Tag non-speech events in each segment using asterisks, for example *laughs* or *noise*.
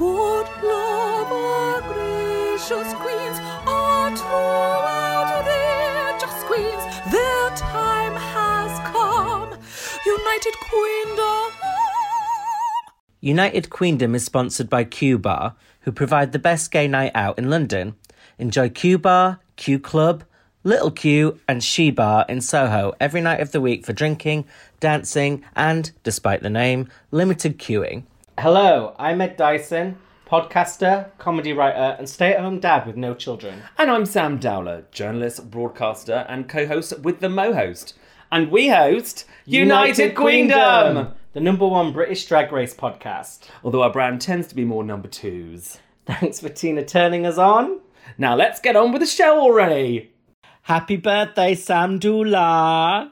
Good love, our gracious queens, queens. Their time has come. United Queendom. United Queendom is sponsored by Q Bar, who provide the best gay night out in London. Enjoy Q Bar, Q Club, Little Q, and She Bar in Soho every night of the week for drinking, dancing, and, despite the name, limited queuing. Hello, I'm Ed Dyson, podcaster, comedy writer, and stay at home dad with no children. And I'm Sam Dowler, journalist, broadcaster, and co host with the Mo host. And we host United, Queendom! the number one British drag race podcast. Although our brand tends to be more number twos. Thanks for Tina turning us on. Now let's get on with the show already! Happy birthday, Sam Dowler.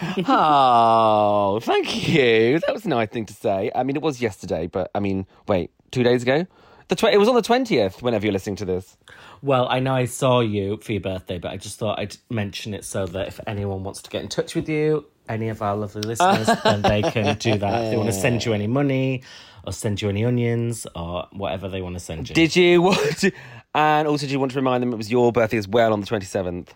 *laughs* Oh, thank you. That was a nice thing to say. I mean, it was yesterday, but I mean, wait, two days ago? The tw- it was on the 20th, whenever you're listening to this. Well, I know I saw you for your birthday, but I just thought I'd mention it so that if anyone wants to get in touch with you, any of our lovely listeners, *laughs* then they can do that. If they want to send you any money or send you any onions or whatever they want to send you. Did you want And also, do you want to remind them it was your birthday as well on the 27th?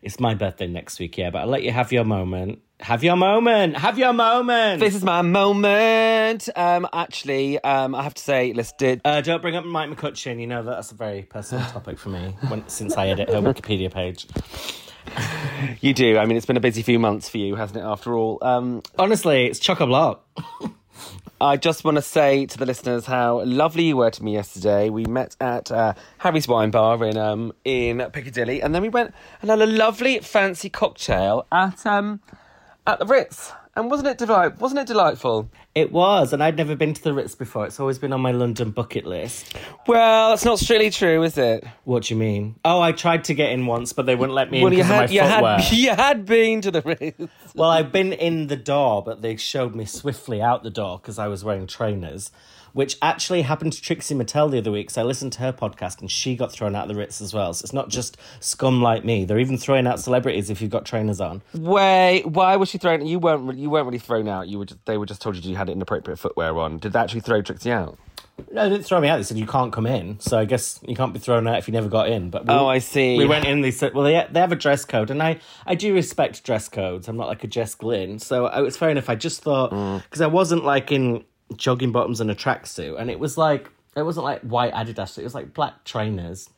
It's my birthday next week, yeah, but I'll let you have your moment. Have your moment. Have your moment. This is my moment. Um, actually, um, I have to say, let's did. Uh, don't bring up Mike McCutcheon. You know that that's a very personal *laughs* topic for me when, since I edit her *laughs* Wikipedia page. You do. I mean, it's been a busy few months for you, hasn't it? After all, um, Honestly, it's chock a block. I just want to say to the listeners how lovely you were to me yesterday. We met at uh, Harry's Wine Bar in um, in Piccadilly, and then we went and had a lovely fancy cocktail at um, at the Ritz. And wasn't it delight? Wasn't it delightful? It was, and I'd never been to the Ritz before. It's always been on my London bucket list. Well, that's not strictly true, is it? What do you mean? Oh, I tried to get in once, but they wouldn't let me in Well, you because had of my you footwear. had *laughs* you had been to the Ritz. Well, I've been in the door, but they showed me swiftly out the door because I was wearing trainers, which actually happened to Trixie Mattel the other week. So I listened to her podcast and she got thrown out of the Ritz as well. So it's not just scum like me. They're even throwing out celebrities if you've got trainers on. Wait, why was she thrown? You weren't. You weren't really thrown out. You were. Just, they were just told you you had inappropriate footwear on. Did they actually throw Trixie out? No, they didn't throw me out. They said you can't come in. So I guess you can't be thrown out if you never got in. But we, Oh, I see. We went in. They said, well, they they have a dress code, and I I do respect dress codes. I'm not like a Jess Glynne, so I, it's fair enough. I just thought Mm. because I wasn't like in jogging bottoms and a tracksuit, and it was like it wasn't like white Adidas. It was like black trainers,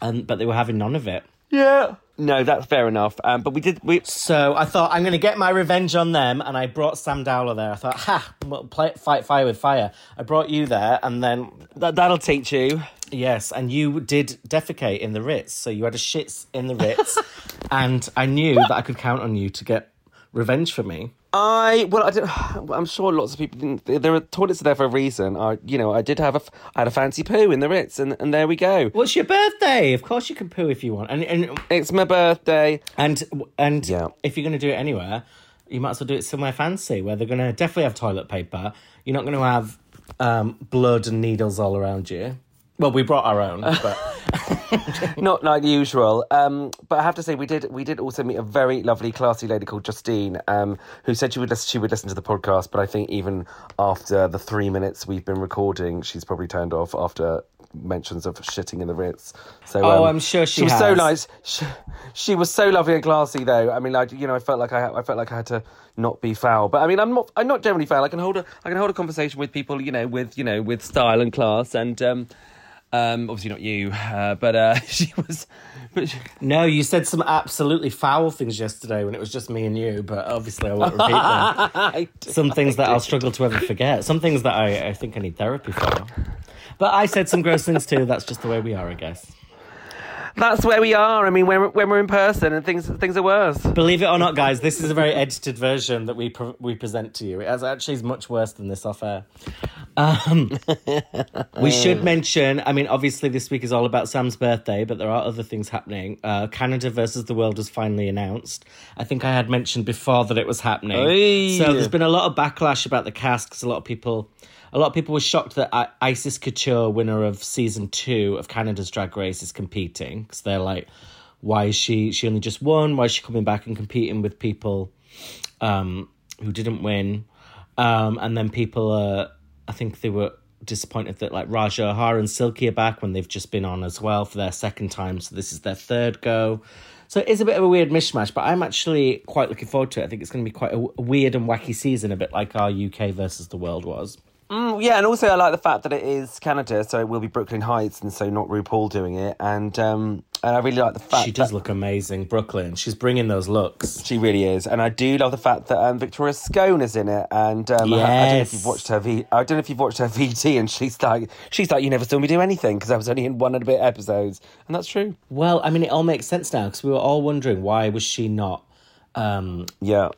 and but they were having none of it. Yeah. No, that's fair enough. Um, but we did. We So I thought I'm going to get my revenge on them, and I brought Sam Dowler there. I thought, ha, play, fight fire with fire. I brought you there, and then that, that'll teach you. Yes, and you did defecate in the Ritz, so you had a shits in the Ritz, *laughs* and I knew that I could count on you to get revenge for me. I well, I don't, *sighs* I'm sure lots of people didn't. There are toilets there for a reason. I, you know, I did have a, I had a fancy poo in the Ritz, and, and there we go. What's your birthday? Of course you can poo if you want, and and It's my birthday. and and Yeah. if you're going to do it anywhere, you might as well do it somewhere fancy where they're going to definitely have toilet paper. You're not going to have um, blood and needles all around you. Well, we brought our own, *laughs* but Not like usual. Um, but I have to say, we did we did also meet a very lovely, classy lady called Justine, um, who said she would listen, she would listen to the podcast. But I think even after the three minutes we've been recording, she's probably turned off after mentions of shitting in the Ritz. So Oh, um, I'm sure she was so nice. She, she was so lovely and classy, though. I mean, like you know, I felt like I I felt like I had to not be foul. But I mean, I'm not I'm not generally foul. I can hold a I can hold a conversation with people, you know, with you know with style and class and. Um, um, obviously not you, uh, but uh, *laughs* she was. But she, no, you said some absolutely foul things yesterday when it was just me and you. But obviously, I won't *laughs* repeat them. I did. some things that I'll struggle to ever forget. Some things that I, I think I need therapy for. But I said some gross things too. That's just the way we are, I guess. That's where we are. I mean, when we're, when we're in person and things things are worse. Believe it or not, guys, this is a very edited version that we pre- we present to you. It actually is much worse than this off air. Um, *laughs* we should mention. I mean, obviously, this week is all about Sam's birthday, but there are other things happening. Uh, Canada versus the world was finally announced. I think I had mentioned before that it was happening. Oi. So there's been a lot of backlash about the cast because a lot of people. A lot of people were shocked that Icesis Couture, winner of season two of Canada's Drag Race, is competing because they're like, why is she? She only just won. Why is she coming back and competing with people um, who didn't win? Um, and then people, are, I think they were disappointed that like Rajah O'Hara and Silky are back when they've just been on as well for their second time. So this is their third go. So it is a bit of a weird mishmash, but I'm actually quite looking forward to it. I think it's going to be quite a weird and wacky season, a bit like our UK versus the world was. Mm, yeah, and also I like the fact that it is Canada, so it will be Brooklyn Hytes, and so not RuPaul doing it. And um, and I really like the fact She does that look amazing, Brooklyn. She's bringing those looks. she really is, and I do love the fact that um, Victoria Scone is in it. And um, I, I don't know if you've watched her. V- I don't know if you've watched her *laughs* VT, and she's like, she's like, you never saw me do anything because I was only in one and a bit episodes, and that's true. Well, I mean, it all makes sense now because we were all wondering why was she not um, Yeah,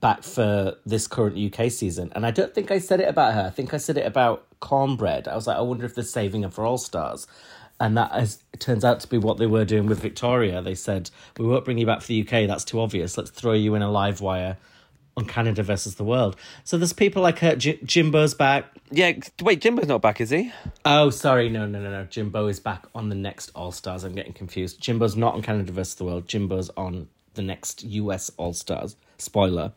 back for this current UK season. And I don't think I said it about her. I think I said it about Cornbread. I was like, I wonder if they're saving her for All Stars. And that it turns out to be what they were doing with Victoria. They said, We won't bring you back for the UK, that's too obvious. Let's throw you in a live wire on Canada versus the world. So there's people like her. J- Jimbo's back. yeah. Wait, Jimbo's not back, is he? Oh, sorry. No, no, no, no. Jimbo is back on the next All Stars. I'm getting confused. Jimbo's not on Canada versus the world. Jimbo's on the next US All Stars. Spoiler,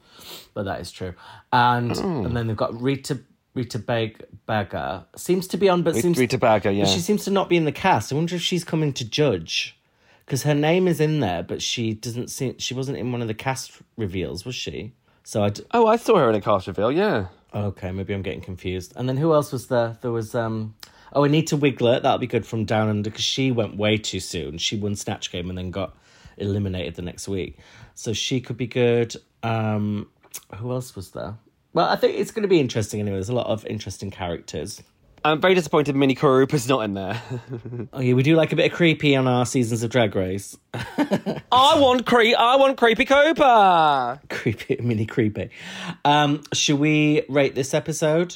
but that is true. And and then they've got Rita Rita Beg Baga seems to be on, but seems Rita Baga, yeah. but she seems to not be in the cast. I wonder if she's coming to judge because her name is in there, but she doesn't seem she wasn't in one of the cast reveals, was she? So I. D- Oh, I saw her in a cast reveal. Yeah. Okay, maybe I'm getting confused. And then who else was there? There was um oh Anita Wigl'it, that'll be good from Down Under because she went way too soon. She won Snatch Game and then got eliminated the next week. So she could be good. Um who else was there? Well, I think it's going to be interesting anyway. There's a lot of interesting characters. I'm very disappointed Minnie Karupa's not in there. *laughs* Oh yeah, we do like a bit of creepy on our seasons of Drag Race. *laughs* I want cre- I want Creepy Cooper. creepy, mini creepy. Um, should we rate this episode?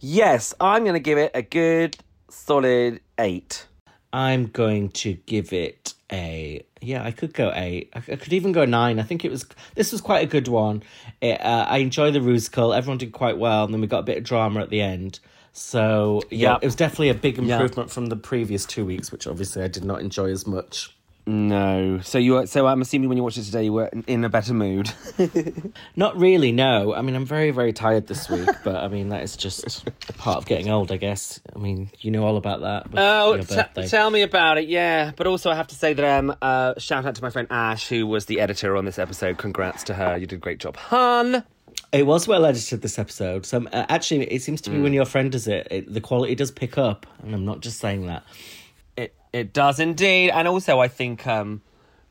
Yes, I'm going to give it a good solid eight. I'm going to give it a yeah. I could go eight. I, I could even go nine. I think it was this was quite a good one. It, uh, I enjoy the rusical. Everyone did quite well, and then we got a bit of drama at the end. So yeah, Yep. it was definitely a big improvement from the previous two weeks, which obviously I did not enjoy as much. No, so you were, so I'm assuming when you watched it today, you were in- a better mood. *laughs* Not really, no. I mean, I'm very, very tired this week, *laughs* but I mean, that is just part of getting old, I guess. I mean, you know all about that. Oh, t- tell me about it. Yeah, but also I have to say that um, uh, shout out to my friend Ash, who was the editor on this episode. Congrats to her. You did a great job, hun. It was well edited this episode. So uh, actually, it seems to be when your friend does it, it, the quality does pick up, and I'm not just saying that. It does indeed, and also I think um,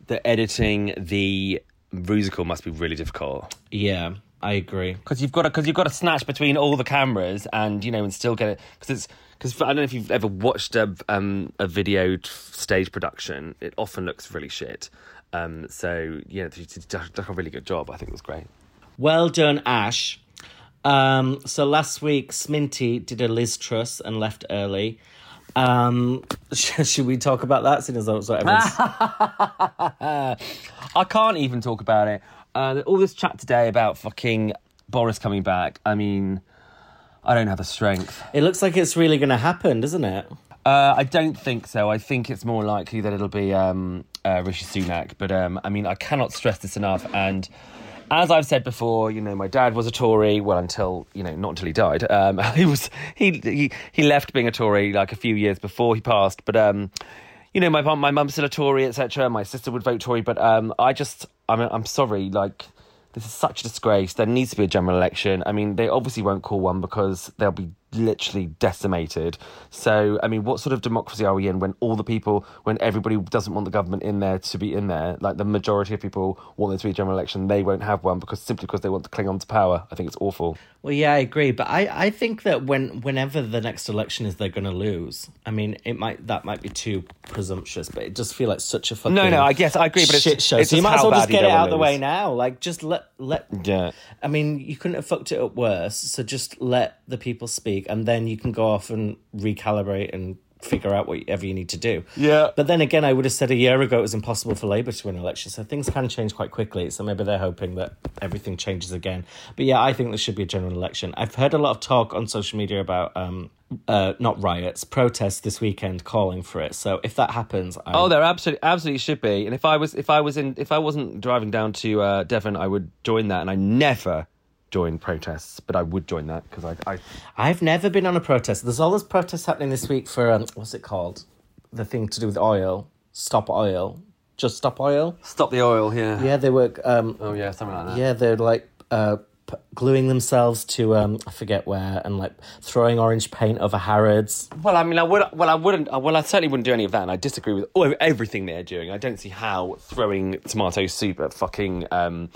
the editing the musical must be really difficult Yeah, I agree. because you've got to because you've got to snatch between all the cameras and you know and still get it because it's because I don't know if you've ever watched a um a video stage production. It often looks really shit. Um, so yeah, you did done a really good job. I think it was great. Well done, Ash. Um, so last week, Sminty did a Liz Truss and left early. Um, *laughs* should we talk about that? Since that's what everyone's... I can't even talk about it. Uh, all this chat today about fucking Boris coming back. I mean, I don't have the strength. it looks like it's really going to happen, doesn't it? Uh, I don't think so. I think it's more likely that it'll be um, uh, Rishi Sunak. But um, I mean, I cannot stress this enough. And as I've said before, you know, my dad was a Tory. Well, until you know, not until he died. Um, *laughs* he was he, he he left being a Tory like a few years before he passed. But um, you know, my mum, my mum's still a Tory, etc. My sister would vote Tory. But um, I just, I'm I'm sorry, like. This is such a disgrace. There needs to be a general election. I mean, they obviously won't call one because they'll be literally decimated. So, I mean, what sort of democracy are we in when all the people, when everybody doesn't want the government in there to be in there? Like the majority of people want there to be a general election, they won't have one because simply because they want to cling on to power. I think it's awful. Well, yeah, I agree, but I, I think that when whenever the next election is, they're going to lose. I mean, it might that might be too presumptuous, but it just feel like such a fucking No, no, I guess I agree, but it's- shit show. it's so you might as well just get it out of the way now. Like, just let let. Yeah. I mean, you couldn't have fucked it up worse. So just let the people speak, and then you can go off and recalibrate and figure out whatever you need to do. Yeah. But then again, I would have said a year ago it was impossible for Labour to win an election. So things can change quite quickly. So maybe they're hoping that everything changes again. But yeah, I think there should be a general election. I've heard a lot of talk on social media about um uh not riots, protests this weekend calling for it. So if that happens, I Oh, there absolutely, absolutely should be. And if I was, if I was in, if I wasn't driving down to uh, Devon, I would join that. And I never, join protests, but I would join that because I, I I've never been on a protest. There's all this protests happening this week for um, what's it called? The thing to do with oil. Stop oil. Just stop oil. stop the oil. Yeah. Yeah, they were. Um, Oh yeah, something like that. yeah, they're like uh, p- gluing themselves to um, I forget where, and like throwing orange paint over Harrods. Well, I mean, I would. Well, I wouldn't. uh, Well, I certainly wouldn't do any of that, and I disagree with everything they're doing. I don't see how throwing tomato soup at fucking, um,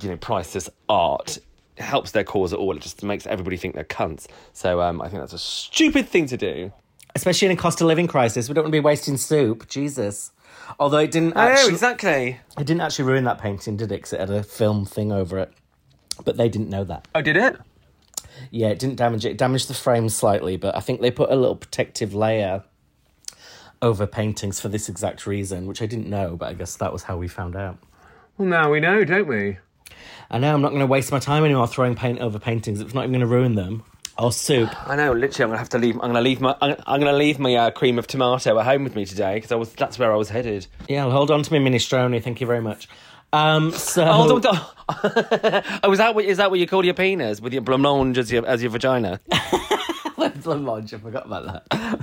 you know, priceless art helps their cause at all. It just makes everybody think they're cunts. So um, I think that's a stupid thing to do. Especially in a cost of living crisis, we don't want to be wasting soup. Jesus. Although it didn't Oh, actually, exactly. it didn't actually ruin that painting, did it? Because it had a film thing over it. But they didn't know that. Oh, did it? Yeah, it didn't damage it. It damaged the frame slightly, but I think they put a little protective layer over paintings for this exact reason, which I didn't know, but I guess that was how we found out. Well, now we know, don't we? I know I'm not going to waste my time anymore throwing paint over paintings. It's not even going to ruin them. Or soup. I know. Literally, I'm gonna have to leave. I'm gonna leave my. I'm, I'm gonna leave my uh, cream of tomato at home with me today because I was. That's where I was headed. Yeah, I'll hold on to my minestrone. Thank you very much. Um, so Oh, don't, don't. oh, is that what is that what you call your penis with your blancmange as your as your vagina? *laughs* Blancmange, I forgot about that.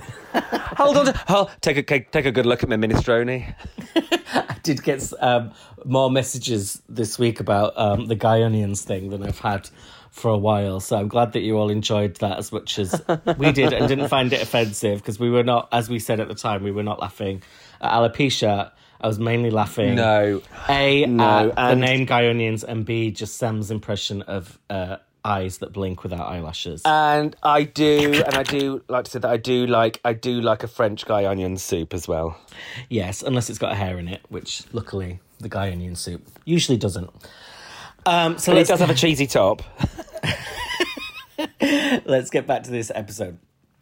Hold on. To, oh, take a take, take a good look at my minestrone. *laughs* *laughs* Did get um, more messages this week about um, the Guy Onions thing than I've had for a while. So I'm glad that you all enjoyed that as much as we did and didn't find it offensive because we were not, as we said at the time, we were not laughing at alopecia. I was mainly laughing. No. A, No, the name Guy Onions, and B, just Sam's impression of uh, eyes that blink without eyelashes. And I do, and I do like to say that I do like I do like a French guy onion soup as well. Yes, unless it's got a hair in it, which luckily the Guy Onion soup usually doesn't. Um, so it does have a cheesy top, *laughs* let's get back to this episode.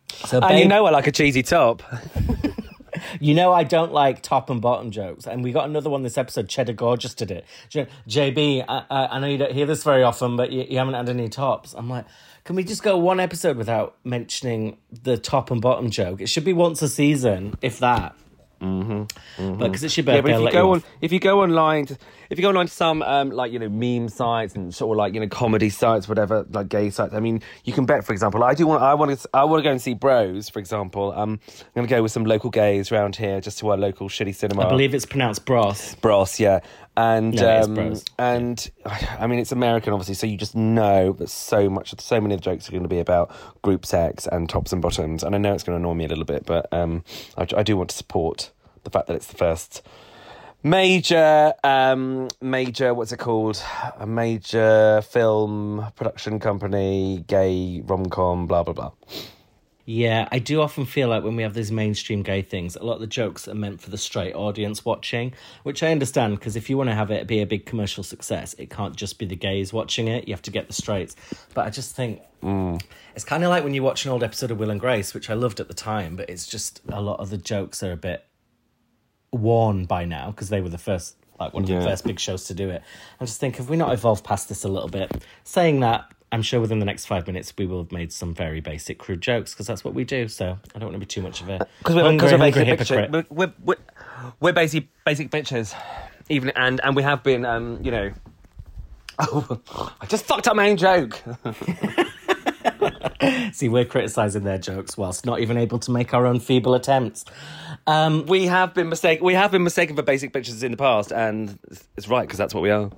So, and you know I like a cheesy top. *laughs* You know I don't like top and bottom jokes, and we got another one this episode. Cheddar Gorgeous did it. JB, I, I, know you don't hear this very often, but you, you haven't had any tops. I'm like, can we just go one episode without mentioning the top and bottom joke? It should be once a season, if that. Mm-hmm. But because it's your birthday, Yeah, but if you go on, if you go online, to, if you go online to some um, like you know meme sites and sort of like you know comedy sites, whatever, like gay sites. I mean, you can bet. For example, I do want, I want to, I want to go and see Bros. For example, um, I'm going to go with some local gays around here, just to our local shitty cinema. I believe it's pronounced Bros. Bros, yeah, and No, um, and I mean it's American, obviously, so you just know that so much, so many of the jokes are going to be about group sex and tops and bottoms, and I know it's going to annoy me a little bit, but um, I, I do want to support the fact that it's the first major, um, major, what's it called, a major film production company, gay rom com, blah blah blah. Yeah, I do often feel like when we have these mainstream gay things, a lot of the jokes are meant for the straight audience watching, which I understand because if you want to have it be a big commercial success, it can't just be the gays watching it. You have to get the straights. But I just think it's kind of like when you watch an old episode of Will and Grace, which I loved at the time, but it's just a lot of the jokes are a bit worn by now because they were the first, like one of Yeah. the first big shows to do it. I just think, have we not evolved past this a little bit? Saying that, I'm sure within the next five minutes we will have made some very basic crude jokes because that's what we do. So I don't want to be too much of a because we're, hungry, cause we're hungry hypocrite. We're, we're, we're, we're basic basic bitches, even and and we have been, um, you know. Oh, *laughs* I just fucked up my own joke. *laughs* *laughs* See, we're criticising their jokes whilst not even able to make our own feeble attempts. Um, we have been mistake. We have been mistaken for basic bitches in the past, and it's right because that's what we are.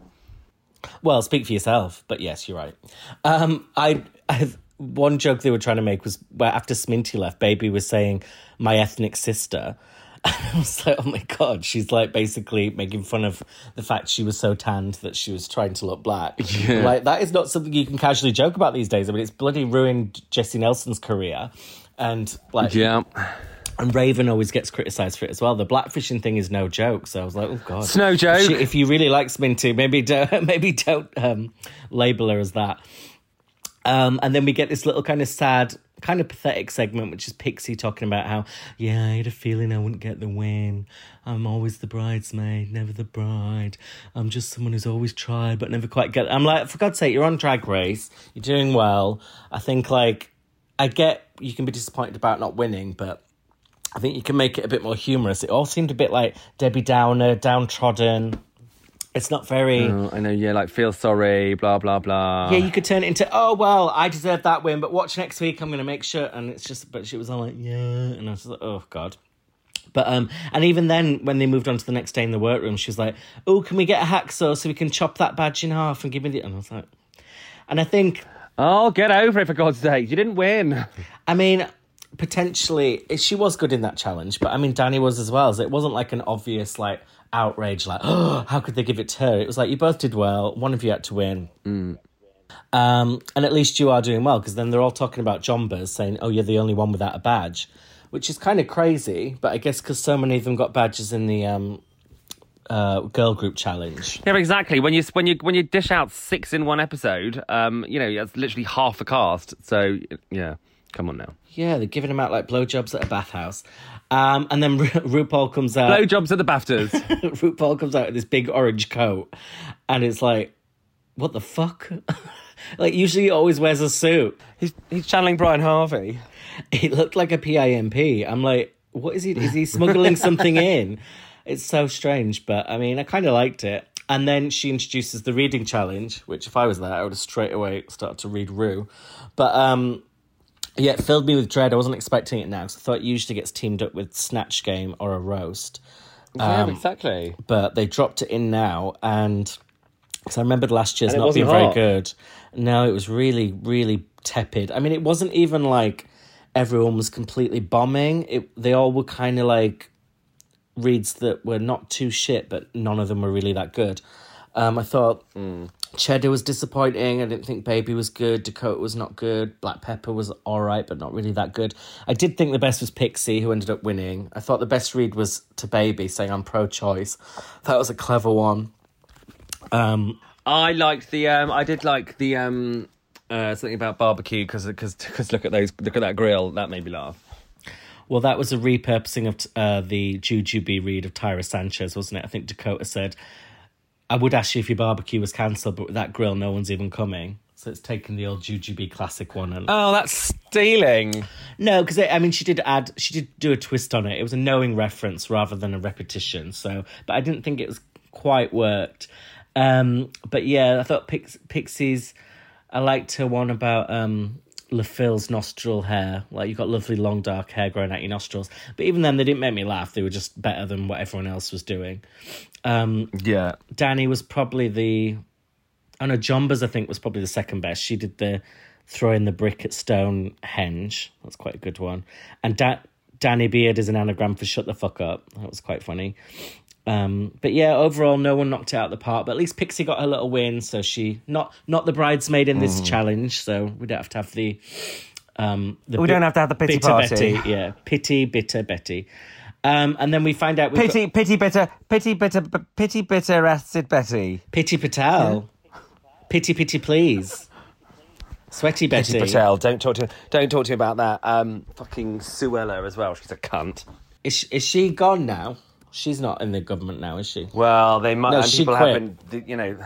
Well, speak for yourself, but yes, you're right. Um, I, I one joke they were trying to make was where after Sminty left, Baby was saying my ethnic sister. And *laughs* I was like, oh my god, she's like basically making fun of the fact she was so tanned that she was trying to look black. Yeah. Like that is not something you can casually joke about these days. I mean, it's bloody ruined Jesy Nelson's career, and like Yeah. and Raven always gets criticised for it as well. The blackfishing thing is no joke. So I was like, oh god, It's no joke. If, she- if you really like Sminty, maybe don't *laughs* maybe don't um, label her as that. Um, and then we get this little kind of sad, kind of pathetic segment, which is Pixie talking about how, yeah, I had a feeling I wouldn't get the win. I'm always the bridesmaid, never the bride. I'm just someone who's always tried but never quite get. I'm like, for God's sake, you're on Drag Race, you're doing well. I think like, I get you can be disappointed about not winning, but I think you can make it a bit more humorous. It all seemed a bit like Debbie Downer, downtrodden. It's not very. Oh, I know. Yeah, like feel sorry. Blah blah blah. Yeah, you could turn it into, oh, well, I deserve that win, but watch next week, I'm going to make sure. And it's just, but she was all like, yeah. And I was like, oh, God. But, um, and even then, when they moved on to the next day in the workroom, she was like, oh, can we get a hacksaw so we can chop that badge in half and give me the. And I was like, and I think, Oh, get over it for God's sake! You didn't win. I mean, potentially, she was good in that challenge, but I mean, Danny was as well. So it wasn't like an obvious, like, outrage, like, oh, how could they give it to her? It was like, you both did well. One of you had to win. Um, and at least you are doing well because then they're all talking about Jonbers saying, oh, you're the only one without a badge, which is kind of crazy. But I guess because so many of them got badges in the um, uh, girl group challenge. Yeah, exactly. When you when you when you dish out six in one episode, um, you know that's literally half the cast. So yeah, come on now. Yeah, they're giving them out like blowjobs at a bathhouse. Um, and then Ru- *laughs* RuPaul comes out. Blowjobs at the BAFTAs. *laughs* RuPaul comes out with this big orange coat, and it's like, what the fuck? *laughs* like usually he always wears a suit. he's he's channeling Brian Harvey. It looked like a PIMP. I'm like, what is he? Is he smuggling something in? It's so strange, but I mean, I kind of liked it. And then she introduces the reading challenge, which if I was there, I would have straight away started to read Ru. But um, yeah, it filled me with dread. I wasn't expecting it now because I thought it usually gets teamed up with Snatch Game or a roast. yeah, exactly. But they dropped it in now, and because I remembered last year's not being wasn't very good. No, it was really, really tepid. I mean, it wasn't even like everyone was completely bombing. It they all were kind of like reads that were not too shit, but none of them were really that good. Um, I thought Cheddar was disappointing. I didn't think Baby was good. Dakota was not good. Black Pepper was all right, but not really that good. I did think the best was Pixie, who ended up winning. I thought the best read was to Baby, saying I'm pro-choice. That was a clever one. Um, I liked the. Um, I did like the um, uh, something about barbecue because because look at those look at that grill that made me laugh. Well, that was a repurposing of uh, the Jujubee read of Tyra Sanchez, wasn't it? I think Dakota said, I would ask you if your barbecue was cancelled, but with that grill, no one's even coming. So it's taken the old Jujubee classic one. And... Oh, that's stealing. No, because I mean, she did add, she did do a twist on it. It was a knowing reference rather than a repetition. So, but I didn't think it was quite worked. Um, but yeah, I thought Pix- Pixies, I liked her one about um, Le Fil's nostril hair. Like, you've got lovely long dark hair growing out your nostrils. But even then, they didn't make me laugh. They were just better than what everyone else was doing. Um, Yeah. Danny was probably the. I know Jonbers I think was probably the second best. She did the throwing the brick at Stonehenge. That's quite a good one. And da- Danny Beard is an anagram for shut the fuck up. That was quite funny. Um, but yeah, overall, no one knocked it out of the park. But at least Pixie got her little win, so she not not the bridesmaid in this challenge. So we don't have to have the um. The We don't have to have the pity bitter party. Betty, yeah, pity bitter Betty. Um, and then we find out we've got Pity, pity, bitter, pity, bitter, b- pity, bitter, acid Betty. Pity Patel. Pity, pity, please. Sweaty Betty. Pity Patel. Don't talk to don't talk to me about that. Um, fucking Suella as well. She's a cunt. Is, is she gone now? She's not in the government now, is she? Well, they might. No, and she people quit. have been, you know,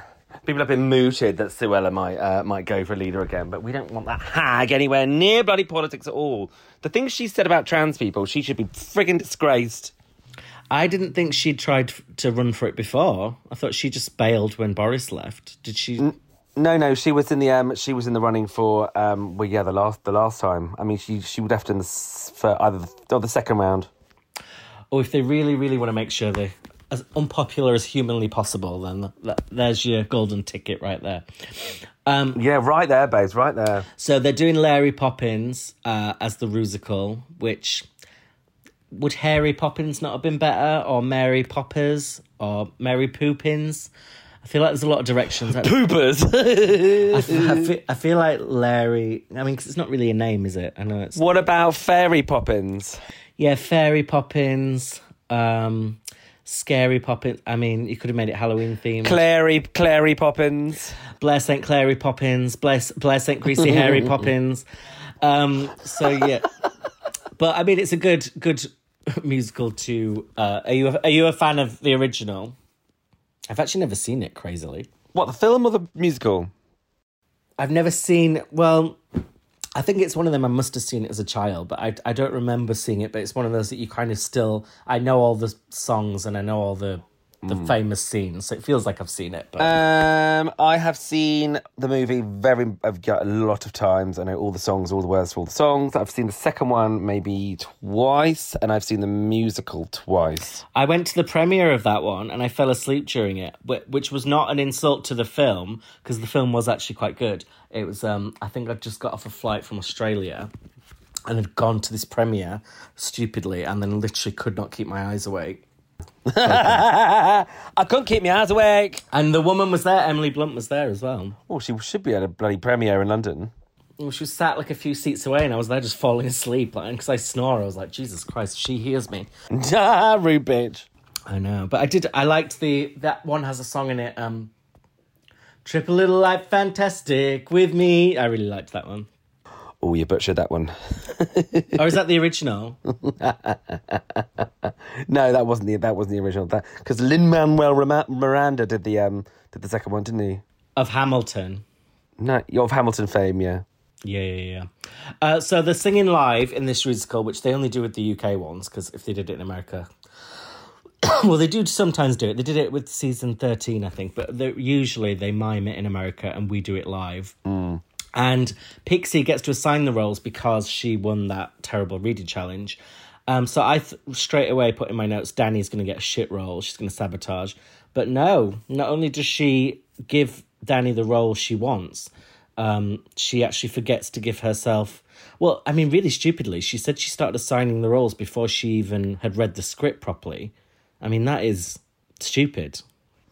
people have been mooted that Suella might uh, might go for leader again. But we don't want that hag anywhere near bloody politics at all. The things she said about trans people, she should be frigging disgraced. I didn't think she'd tried to run for it before. I thought she just bailed when Boris left. Did she? No, no, she was in the um, she was in the running for um, well, yeah, the last the last time. I mean, she she left in the for either the, or the second round. Or if they really, really want to make sure they're as unpopular as humanly possible, then th- there's your golden ticket right there. Um, Yeah, right there, babes, right there. So they're doing Larry Poppins uh, as the Rusical, which would Harry Poppins not have been better, or Mary Poppers, or Mary Poopins? I feel like there's a lot of directions. I, Poopers. *laughs* I, *laughs* feel, I feel like Larry. I mean, 'cause it's not really a name, is it? I know it's what about Fairy Poppins? Yeah, Fairy Poppins, um, Scary Poppins. I mean, you could have made it Halloween themed. Clary, Clary Poppins. Blair St. Clary Poppins, Blair, Blair St. Greasy Harry *laughs* Poppins. Um, so yeah, but I mean, it's a good good *laughs* musical. To uh, are you a, are you a fan of the original? I've actually never seen it. Crazily, What the film or the musical? I've never seen. Well, I think it's one of them. I must have seen it as a child, but I I don't remember seeing it. But it's one of those that you kind of still. I know all the songs and I know all the the famous scene, so it feels like I've seen it. But Um, I have seen the movie very. I've got a lot of times. I know all the songs, all the words for all the songs. I've seen the second one maybe twice, and I've seen the musical twice. I went to the premiere of that one and I fell asleep during it, which was not an insult to the film because the film was actually quite good. It was, um, I think I'd just got off a flight from Australia and had gone to this premiere stupidly and then literally could not keep my eyes awake. *laughs* I couldn't keep my eyes awake. And the woman was there, Emily Blunt was there as well. Oh, she should be at a bloody premiere in London. Well, she was sat like a few seats away and I was there just falling asleep. Like, because I snore, I was like, Jesus Christ, she hears me. *laughs* Rude bitch. I know, but I did. I liked the that one has a song in it. Um, Trip a little light, fantastic with me. I really liked that one. Oh, you butchered that one. *laughs* Or is that the original? *laughs* No, that wasn't the that wasn't the original. That because Lin Manuel Miranda did the um did the second one, didn't he? of Hamilton. No, you're of Hamilton fame, yeah. Yeah, yeah, yeah. Uh, so they're singing live in this musical, which they only do with the UK ones, because if they did it in America, *coughs* well, they do sometimes do it. They did it with season thirteen, I think, but usually they mime it in America, and we do it live. And Pixie gets to assign the roles because she won that terrible reading challenge. Um, so I th- straight away put in my notes, Danny's going to get a shit role. She's going to sabotage. But no, not only does she give Danny the role she wants, um, she actually forgets to give herself. Well, I mean, really stupidly, she said she started assigning the roles before she even had read the script properly. I mean, that is stupid.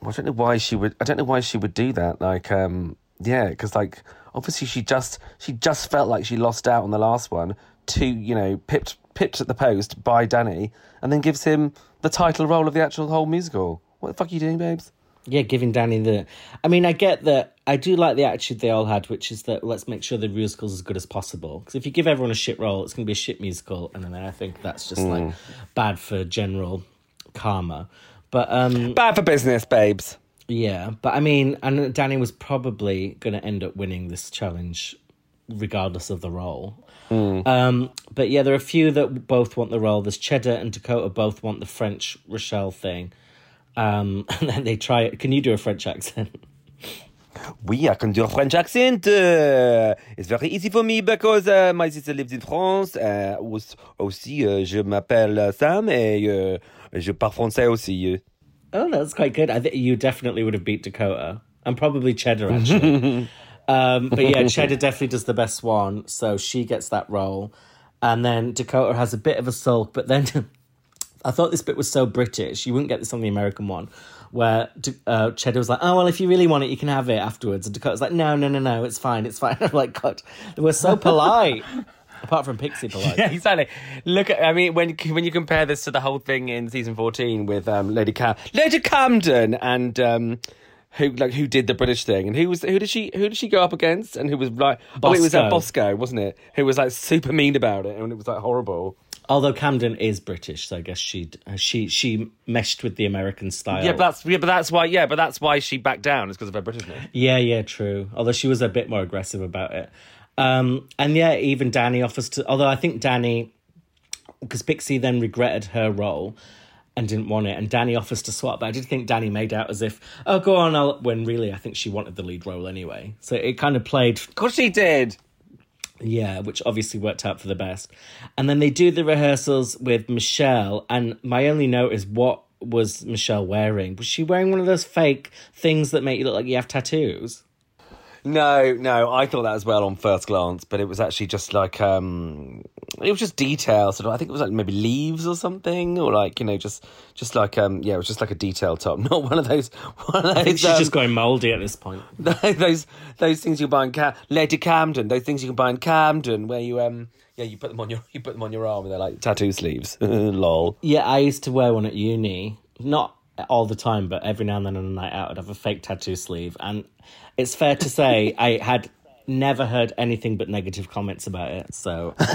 I don't know why she would. I don't know why she would do that. Like, um, yeah, because like obviously she just she just felt like she lost out on the last one to you know pipped pipped at the post by Danny, and then gives him the title role of the actual whole musical. What the fuck are you doing, babes? Yeah, giving Danny the. I mean, I get that. I do like the attitude they all had, which is that let's make sure the musical's as good as possible. Because if you give everyone a shit role, it's going to be a shit musical, and then I think that's just like bad for general karma. But um Bad for business, babes. Yeah, but I mean, and Danny was probably going to end up winning this challenge, regardless of the role. Um, but yeah, there are a few that both want the role. There's Cheddar and Dakota both want the French Rochelle thing. Um, *laughs* and then they try it. Can you do a French accent? *laughs* Oui, I can do a French accent. Uh, it's very easy for me because uh, my sister lives in France. Uh, aus- aussi, uh, je m'appelle Sam et uh, je parle français aussi. Oh, that's quite good. I think you definitely would have beat Dakota and probably Cheddar actually. *laughs* um, but yeah, Cheddar definitely does the best one, so she gets that role, and then Dakota has a bit of a sulk. But then *laughs* I thought this bit was so British. You wouldn't get this on the American one, where uh, Cheddar was like, "Oh well, if you really want it, you can have it afterwards," and Dakota's like, "No, no, no, no, it's fine, it's fine." *laughs* I'm like, God, they were so polite. Apart from Pixie *laughs* polite. Yeah, exactly. Look, at, I mean, when when you compare this to the whole thing in season fourteen with um, Lady Cam, Lady Camden, and um, who like who did the British thing, and who was who did she who did she go up against, and who was like, oh, it was that Bosco. Bosco, wasn't it? Who was like super mean about it, and it was like horrible. Although Camden is British, so I guess she she she meshed with the American style. Yeah, but that's yeah, but that's why yeah, but that's why she backed down is because of her Britishness. Yeah, yeah, true. Although she was a bit more aggressive about it. Um, and yeah, even Danny offers to. Although I think Danny, because Pixie then regretted her role and didn't want it, and Danny offers to swap. But I did think Danny made out as if, oh, go on, I'll. When really, I think she wanted the lead role anyway. So it kind of played Of course she did. yeah, which obviously worked out for the best. And then they do the rehearsals with Michelle, and my only note is what was Michelle wearing? Was she wearing one of those fake things that make you look like you have tattoos? No, no, I thought that as well on first glance, but it was actually just like um it was just detail, sort of I think it was like maybe leaves or something, or like, you know, just just like um yeah, it was just like a detail top. *laughs* Not one of those one of those I think she's um, just going mouldy at this point. *laughs* those those things you buy in Cam- Lady Camden, those things you can buy in Camden where you um yeah, you put them on your *laughs* you put them on your arm and they're like tattoo sleeves. Lol. Yeah, I used to wear one at uni. Not all the time, but every now and then on a night out, I'd have a fake tattoo sleeve. And it's fair to say I had never heard anything but negative comments about it. So, *laughs* and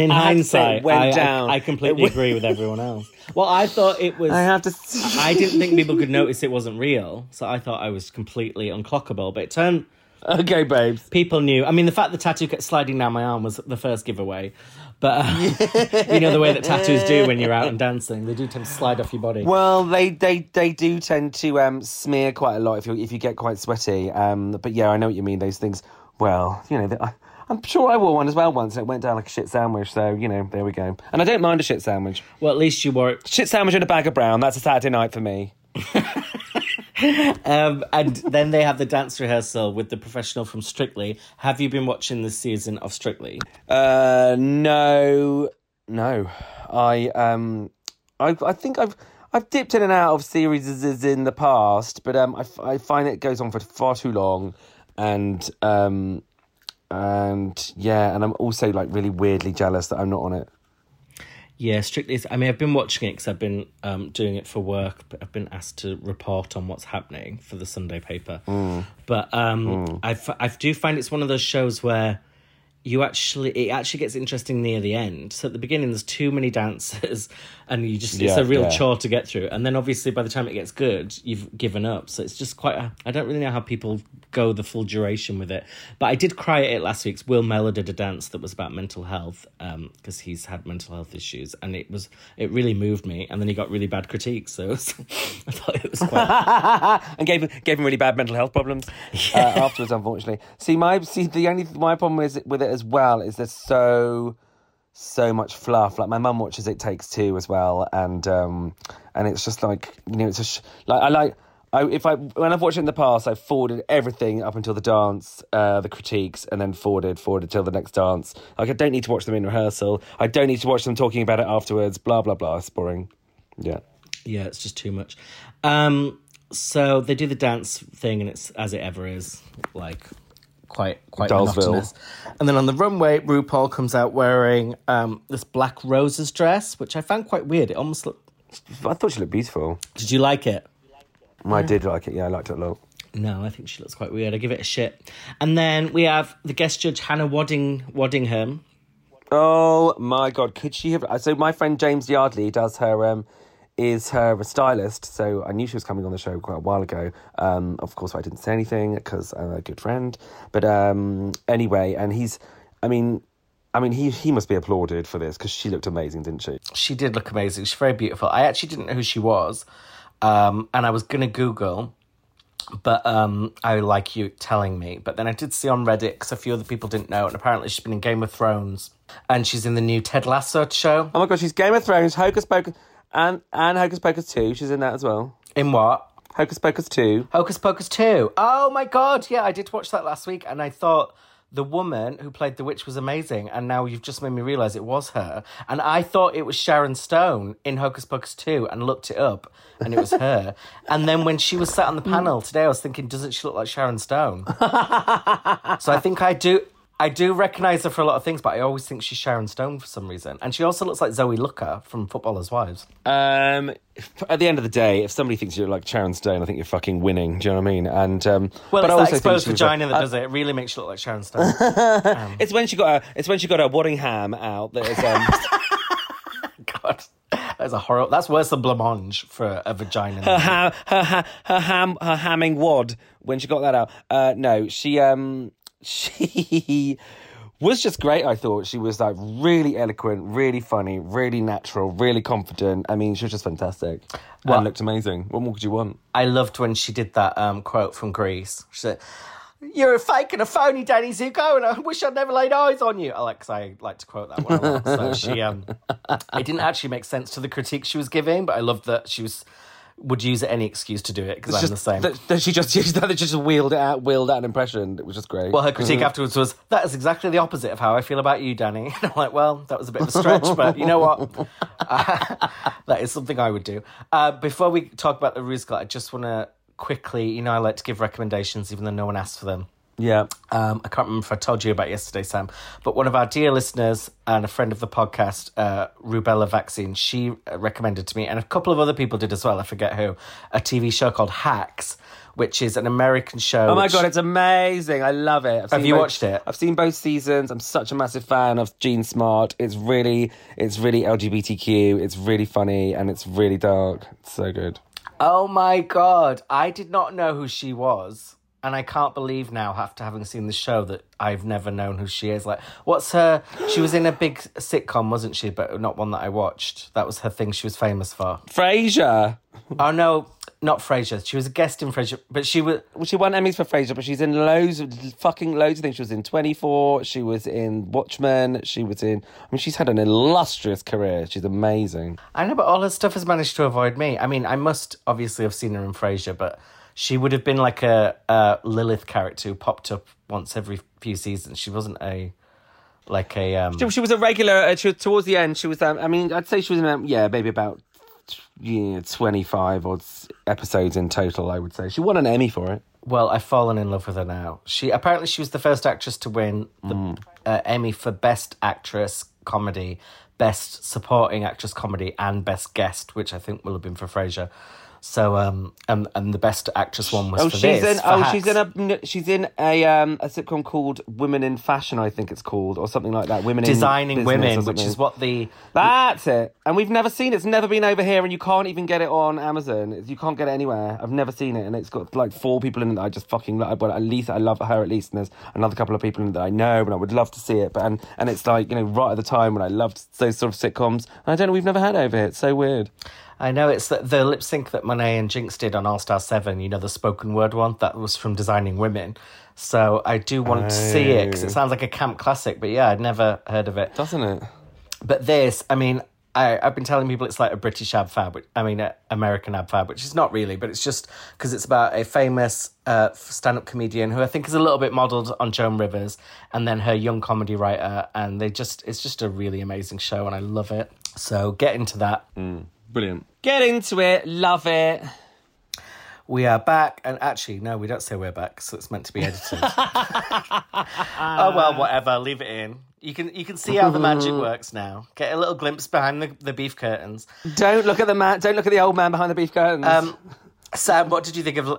in I have to say, hindsight, went I, I-. I, completely agree with everyone else. Well, I thought it was. I have to I didn't think people could notice it wasn't real, so I thought I was completely unclockable. But it turned Okay, babes. people knew. I mean, the fact the tattoo kept sliding down my arm was the first giveaway. But uh, *laughs* you know the way that tattoos do when you're out and dancing, they do tend to slide off your body. Well, they, they, they do tend to um, smear quite a lot if you if you get quite sweaty. Um, but yeah, I know what you mean. Those things. Well, you know, I, I'm sure I wore one as well once, and it went down like a shit sandwich. So you know, there we go. And I don't mind a shit sandwich. Well, at least you wore it. Shit sandwich and a bag of brown. That's a Saturday night for me. *laughs* *laughs* Um, and then they have the dance rehearsal with the professional from Strictly. Have you been watching this season of Strictly? Uh, no, no. I um, I I think I've I've dipped in and out of series in the past, but um, I, I find it goes on for far too long, and um, and yeah, and I'm also like really weirdly jealous that I'm not on it. Yeah, Strictly. I mean, I've been watching it because I've been um, doing it for work, but I've been asked to report on what's happening for the Sunday paper. But um, I f- I do find it's one of those shows where you actually it actually gets interesting near the end. So at the beginning, there's too many dancers, *laughs* and you just it's a real yeah. chore to get through. And then obviously by the time it gets good, you've given up. So it's just quite. I don't really know how people go the full duration with it. But I did cry at it last week. Will Mellor did a dance that was about mental health because he's had mental health issues, and it was it really moved me. And then he got really bad critiques, so it was- *laughs* I thought it was quite. *laughs* and gave gave him really bad mental health problems uh, afterwards. Unfortunately, see my see the only my problem is with it as well is there's so so much fluff. Like my mum watches It Takes Two as well, and um and it's just like you know it's a sh- like I like. I, if I when I've watched it in the past, I've forwarded everything up until the dance, uh, the critiques, and then forwarded forwarded till the next dance. Like I don't need to watch them in rehearsal. I don't need to watch them talking about it afterwards. Blah blah blah. It's boring. Yeah. Yeah, it's just too much. Um, so they do the dance thing, and it's as it ever is, like quite quite Dullsville. monotonous. And then on the runway, RuPaul comes out wearing um, this black roses dress, which I found quite weird. It almost looked. I thought she looked beautiful. Did you like it? I did like it. Yeah, I liked it a lot. No, I think she looks quite weird. I give it a shit. And then we have the guest judge Hannah Wadding Waddingham. Oh my god, could she have? So my friend James Yardley does her um is her stylist. So I knew she was coming on the show quite a while ago. Um, of course I didn't say anything because I'm a good friend. But um, anyway, and he's, I mean. I mean, he he must be applauded for this because she looked amazing, didn't she? She did look amazing. She's very beautiful. I actually didn't know who she was, um, and I was gonna Google, but um, I like you telling me. But then I did see on Reddit because a few other people didn't know, and apparently she's been in Game of Thrones, and she's in the new Ted Lasso show. Oh my god, she's Game of Thrones, Hocus Pocus, and and Hocus Pocus two. She's in that as well. In what? Hocus Pocus two. Hocus Pocus 2. Oh my god, yeah, I did watch that last week and I thought the woman who played the witch was amazing and now you've just made me realize it was her. And I thought it was Sharon Stone in Hocus Pocus 2 and looked it up and it was her. *laughs* and then when she was sat on the panel today I was thinking doesn't she look like Sharon Stone? *laughs* so I think I do I do recognize her for a lot of things, but I always think she's Sharon Stone for some reason. And she also looks like Zoe Lucker from Footballers' Wives. Um, at the end of the day, if somebody thinks you're like Sharon Stone, I think you're fucking winning. Do you know what I mean? And um, Well, but it's I that also think exposed vagina a- that does it. It really makes you look like Sharon Stone. *laughs* It's when she got her. It's when she got her Waddingham out. That is. Um, *laughs* God, that's a horror. That's worse than blancmange for a vagina. her, ha, her, ha, her ham her hamming wad when she got that out. Uh, no, she um she was just great. I thought she was like really eloquent, really funny, really natural, really confident. I mean, she was just fantastic Well- and looked amazing. What more could you want? I loved when she did that um, quote from Grease. She said, "You're a fake and a phony, Danny Zuko, and I wish I'd never laid eyes on you." I like, 'cause I like to quote that one a lot. So she, um, it didn't actually make sense to the critique she was giving, but I loved that she was would use any excuse to do it because I'm Just the same. That, that she just *laughs* she, that just wheeled it out, wheeled out an impression. It was just great. Well, her critique afterwards was, that is exactly the opposite of how I feel about you, Danny. And *laughs* I'm like, well, that was a bit of a stretch, but you know what? Uh, *laughs* that is something I would do. Uh, before we talk about the musical, I just want to quickly, you know, I like to give recommendations even though no one asked for them. Yeah. Um, I can't remember if I told you about yesterday, Sam, but one of our dear listeners and a friend of the podcast, uh, Rubella Vaccine, she uh, recommended to me, and a couple of other people did as well, I forget who, a TV show called Hacks, which is an American show. Oh my which- god, it's amazing! I love it. I've Have you both- watched it? I've seen both seasons. I'm such a massive fan of Jean Smart. It's really, it's really LGBTQ. It's really funny and it's really dark. It's so good. Oh my god, I did not know who she was. And I can't believe now, after having seen the show, that I've never known who she is. Like, what's her? She was in a big sitcom, wasn't she? But not one that I watched. That was her thing. She was famous for. Frasier. Oh no, not Frasier. She was a guest in Frasier, but she was. Well, she won Emmys for Frasier, but she's in loads of fucking loads of things. She was in 24, she was in Watchmen, she was in. I mean, she's had an illustrious career. She's amazing. I know, but all her stuff has managed to avoid me. I mean, I must obviously have seen her in Frasier, but she would have been like a, a Lilith character who popped up once every few seasons. She wasn't a like a um, She, she was a regular. Uh, she was, towards the end, she was. Um, I mean, I'd say she was in. Um, yeah, maybe about yeah, 25 odd episodes in total. I would say she won an Emmy for it. Well, I've fallen in love with her now. She apparently she was the first actress to win the uh, Emmy for Best Actress Comedy, Best Supporting Actress Comedy, and Best Guest, which I think will have been for Frasier. So, um, and and the Best Actress one was Oh, for she's this. in. Oh, Hacks. she's in a. She's in a um a sitcom called Women in Fashion. I think it's called, or something like that. Women Designing in Women, which is what the That's it. And we've never seen it. It's never been over here, and you can't even get it on Amazon. You can't get it anywhere. I've never seen it, and it's got like four people in it that I just fucking love. But at least I love her at least, and there's another couple of people in it that I know, and I would love to see it. But and and it's like you know right at the time when I loved those sort of sitcoms. And I don't know. We've never had over here. It's so weird. I know it's the, the lip sync that Monet and Jinkx did on All Star 7, you know, the spoken word one, that was from Designing Women. So I do want to see it because Oh. it sounds like a camp classic, but yeah, I'd never heard of it. Doesn't it? But this, I mean, I, I've been telling people it's like a British ab fab, which, I mean, an American ab fab, which is not really, but it's just because it's about a famous uh, stand up comedian who I think is a little bit modelled on Joan Rivers and then her young comedy writer. And they just, it's just a really amazing show and I love it. So get into that. Brilliant. Get into it. Love it. We are back, and actually, no, we don't say we're back, so it's meant to be edited. *laughs* oh well, whatever. Leave it in. You can you can see how the magic *laughs* works now. Get a little glimpse behind the, the beef curtains. Don't look at the man. Don't look at the old man behind the beef curtains. Um, Sam, what did you think of?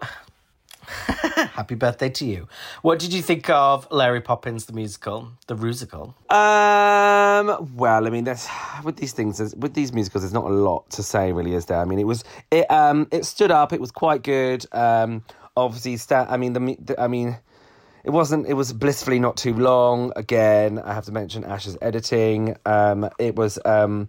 *laughs* Happy birthday to you. What did you think of Larry Poppins the musical, the musical? Um. Well, I mean, there's with these things, with these musicals, there's not a lot to say, really, is there? I mean, it was it um it stood up. It was quite good. Um. Obviously, I mean, the, the I mean, it wasn't. It was blissfully not too long. Again, I have to mention Ash's editing. Um. It was um.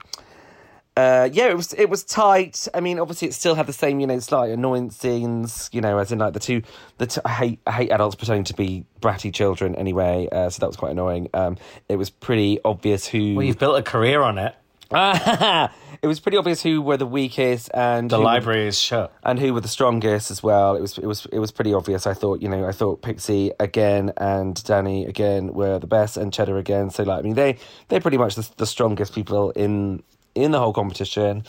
Uh, yeah, it was it was tight. I mean, obviously, it still had the same, you know, slight annoying scenes. You know, as in like the two, the two, I hate I hate adults pretending to be bratty children anyway. Uh, so that was quite annoying. Um, it was pretty obvious who. Well, you've built a career on it. *laughs* it was pretty obvious who were the weakest and The who were- library is shut. and who were the strongest as well. It was it was it was pretty obvious. I thought you know I thought Pixie again and Danny again were the best and Cheddar again. So like I mean they they're pretty much the, the strongest people in in the whole competition.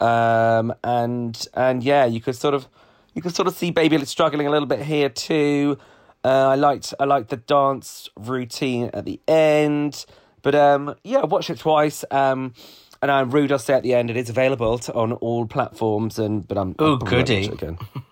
Um, and and yeah, you could sort of you could sort of see Baby struggling a little bit here too. Uh, I liked I liked the dance routine at the end, but um, yeah, I watched it twice. Um, and I'm rude. I'll say at the end, it is available to, on all platforms. And but I'm Ooh, goody. watch it again. *laughs*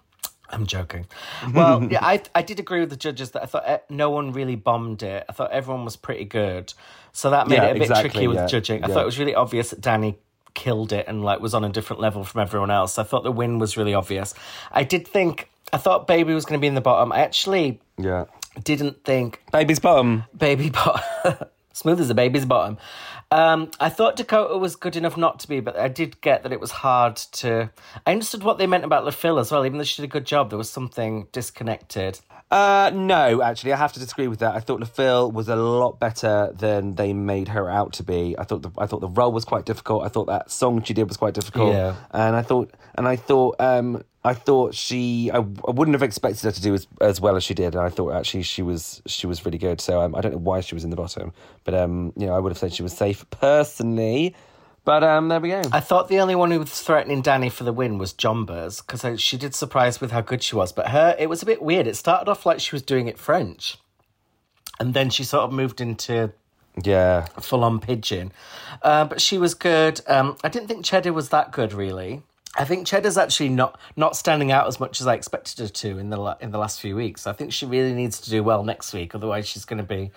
I'm joking. *laughs* Well, yeah, I I did agree with the judges that I thought eh, no one really bombed it. I thought everyone was pretty good, so that made Yeah, it a bit exactly, tricky with yeah, judging. I yeah. thought it was really obvious that Danny killed it and like was on a different level from everyone else. I thought the win was really obvious. I did think I thought Baby was going to be in the bottom. I actually Yeah, didn't think baby's bottom. Baby bottom. *laughs* Smooth as a baby's bottom. Um, I thought Dakota was good enough not to be, but I did get that it was hard to. I understood what they meant about Le Fil as well, even though she did a good job. There was something disconnected. Uh, no, actually, I have to disagree with that. I thought Le Fil was a lot better than they made her out to be. I thought the, I thought the role was quite difficult. I thought that song she did was quite difficult. Yeah. and I thought and I thought um I thought she I, I wouldn't have expected her to do as as well as she did. And I thought actually she was she was really good. So um, I don't know why she was in the bottom, but um you know I would have said she was safe personally. But um there we go. I thought the only one who was threatening Danny for the win was Jonbers because she did surprise with how good she was. But her, it was a bit weird. It started off like she was doing it French, and then she sort of moved into yeah. full on pigeon. Uh, but she was good. Um, I didn't think Cheddar was that good, really. I think Cheddar's actually not not standing out as much as I expected her to in the la- in the last few weeks. I think she really needs to do well next week, otherwise she's going to be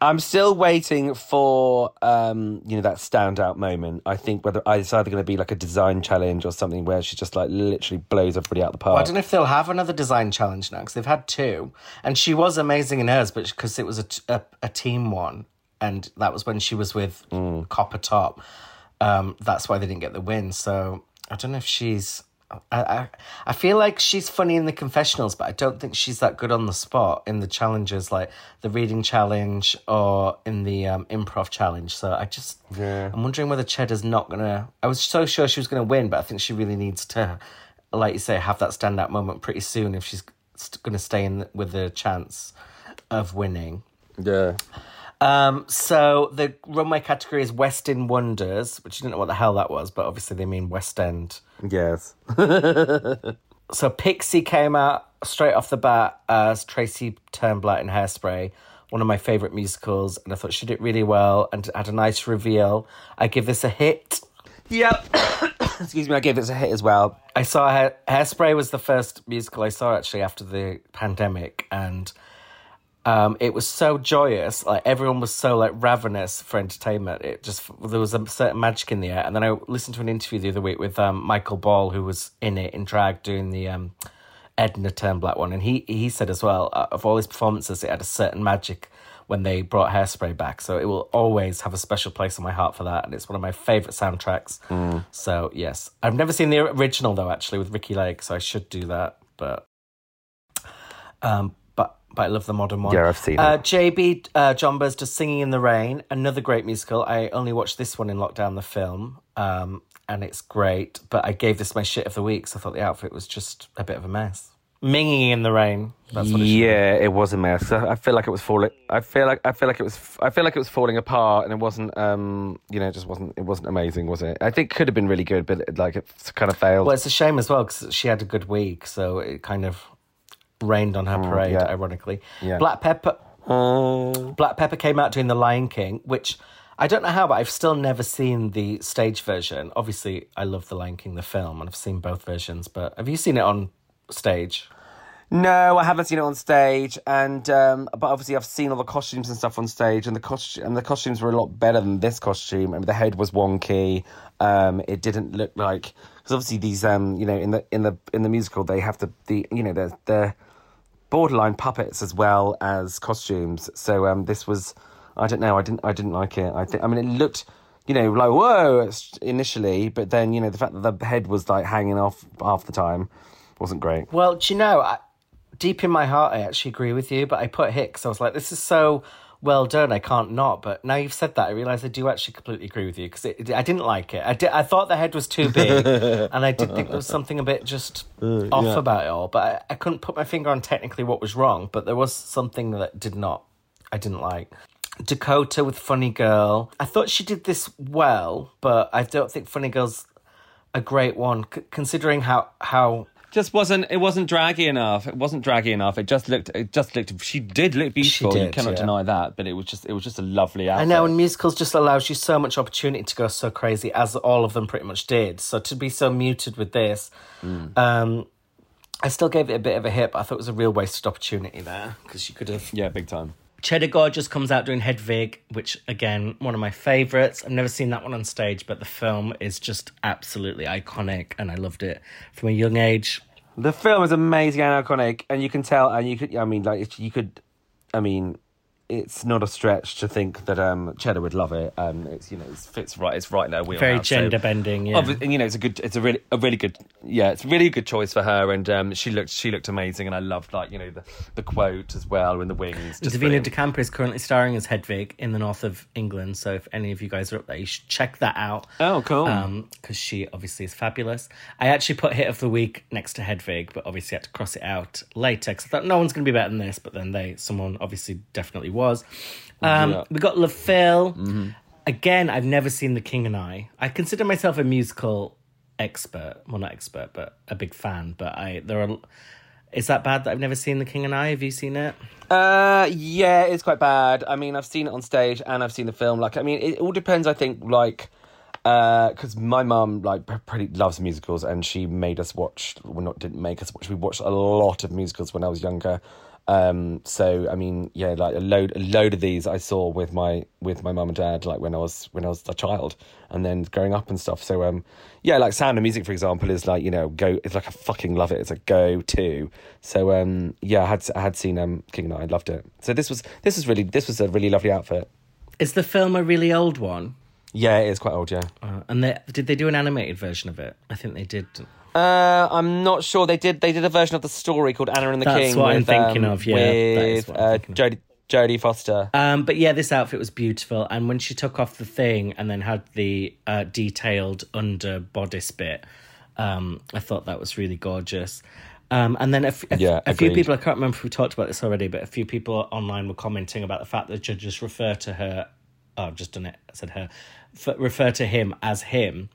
I'm still waiting for um, you know that standout moment. I think whether it's either going to be like a design challenge or something where she just like literally blows everybody out the park. I don't know if they'll have another design challenge now because they've had two, and she was amazing in hers, but because it was a, t- a, a team one, and that was when she was with Copper Topp. Um, that's why they didn't get the win. So I don't know if she's. I, I I feel like she's funny in the confessionals, but I don't think she's that good on the spot in the challenges, like the reading challenge or in the um, improv challenge. So I just, Yeah. I'm wondering whether Cheddar's not gonna. I was so sure she was gonna win, but I think she really needs to, like you say, have that standout moment pretty soon if she's gonna stay in with the chance of winning. Yeah. Um, so the runway category is West End Wonders, which you didn't know what the hell that was, but obviously they mean West End. Yes. *laughs* So Pixie came out straight off the bat as Tracy Turnblad in Hairspray, one of my favourite musicals, and I thought she did really well and had a nice reveal. I give this a hit. Yep. *coughs* Excuse me. I gave this a hit as well. I saw Hair- Hairspray was the first musical I saw actually after the pandemic, and um, it was so joyous. Like everyone was so like ravenous for entertainment. It just there was a certain magic in the air. And then I listened to an interview the other week with um, Michael Ball, who was in it in drag doing the um, Edna Turnblad one, and he he said as well uh, of all his performances, it had a certain magic when they brought Hairspray back. So it will always have a special place in my heart for that, and it's one of my favorite soundtracks. So yes, I've never seen the original though, actually with Ricki Lake, so I should do that. But um, but I love the modern one. Yeah, I've seen uh, it. JB uh, Jonbers does Singing in the Rain, another great musical. I only watched this one in lockdown, the film, um, and it's great. But I gave this my shit of the week, so I thought the outfit was just a bit of a mess. Minging in the rain. That's what it yeah, it was a mess. I I feel like it was falling. I feel like I feel like it was. I feel like it was falling apart, and it wasn't. Um, you know, it just wasn't. It wasn't amazing, was it? I think it could have been really good, but it, like it kind of failed. Well, it's a shame as well because she had a good week, so it kind of rained on her parade, yeah. ironically. Yeah. Black Pepper. Oh. Black Pepper came out doing The Lion King, which I don't know how, but I've still never seen the stage version. Obviously, I love The Lion King, the film, and I've seen both versions. But have you seen it on stage? No, I haven't seen it on stage, and um, but obviously I've seen all the costumes and stuff on stage, and the costume and the costumes were a lot better than this costume. I mean, the head was wonky. Um, it didn't look like because obviously these um, you know, in the in the in the musical they have the the you know they're they're borderline puppets as well as costumes. So um, this was I don't know. I didn't I didn't like it. I think I mean it looked. You know, like whoa initially, but then you know the fact that the head was like hanging off half the time wasn't great. Well, do you know, I, deep in my heart, I actually agree with you, but I put Hicks. I was like, this is so well done. I can't not. But now you've said that, I realise I do actually completely agree with you because I didn't like it. I, did, I thought the head was too big, *laughs* and I did think there was something a bit just uh, off about it all. But I, I couldn't put my finger on technically what was wrong, but there was something that did not, I didn't like. Dakota with Funny Girl. I thought she did this well, but I don't think Funny Girl's a great one, c- considering how how just wasn't it wasn't draggy enough it wasn't draggy enough it just looked it just looked she did look beautiful you cannot yeah. deny that but it was just it was just a lovely outfit I know, and musicals just allows you so much opportunity to go so crazy, as all of them pretty much did. So to be so muted with this, um, I still gave it a bit of a hit, but I thought it was a real wasted opportunity there because you could have. yeah big time Cheddar just comes out doing Hedwig, which again one of my favorites. I've never seen that one on stage, but the film is just absolutely iconic, and I loved it from a young age. the film is amazing and iconic and you can tell and you could i mean like you could i mean it's not a stretch to think that um cheddar would love it um it's you know it fits right it's right in wheelhouse Very so- gender bending, yeah. And, you know, it's a good, it's a really, a really good, yeah, it's a really good choice for her, and um, she looked, she looked amazing, and I loved like you know the, the quote as well in the wings. Just Davina. De Campo is currently starring as Hedwig in the north of England. So if any of you guys are up there, you should check that out. Oh, cool. Um, because she obviously is fabulous. I actually put hit of the week next to Hedwig, but obviously I had to cross it out later because I thought no one's going to be better than this. But then they, someone obviously definitely was. Um, Yeah. we got Le Fil. Again, I've never seen The King and I. I consider myself a musical expert. Well, not expert, but a big fan. But I there are. Is that bad that I've never seen The King and I? Have you seen it? Uh, yeah, it's quite bad. I mean, I've seen it on stage and I've seen the film. Like, I mean, it all depends. I think, like, because my mum like pretty loves musicals and she made us watch. Well, not didn't make us watch. We watched a lot of musicals when I was younger. Um, so I mean, yeah, like a load, a load of these I saw with my with my mum and dad, like when I was when I was a child, and then growing up and stuff. So um, yeah, like Sound of Music, for example, is like you know go. It's like I fucking love it. It's a go to. So um, yeah, I had I had seen um King I loved it. So this was this was really this was a really lovely outfit. Is the film a really old one? Yeah, it is quite old. Yeah. Uh, and they, did they do an animated version of it? I think they did. Uh, I'm not sure. They did. They did a version of the story called Anna and the That's King. what I'm with, thinking um, of, yeah, that is with what I'm uh, thinking of. Jodie Jodie Foster. Um, but yeah, this outfit was beautiful, and when she took off the thing and then had the uh, detailed under bodice bit, um, I thought that was really gorgeous. Um, and then a, f- a f- Yeah, a few people, I can't remember if we talked about this already, but a few people online were commenting about the fact that judges refer to her. Oh, I've just done it. I said her. F- refer to him as him,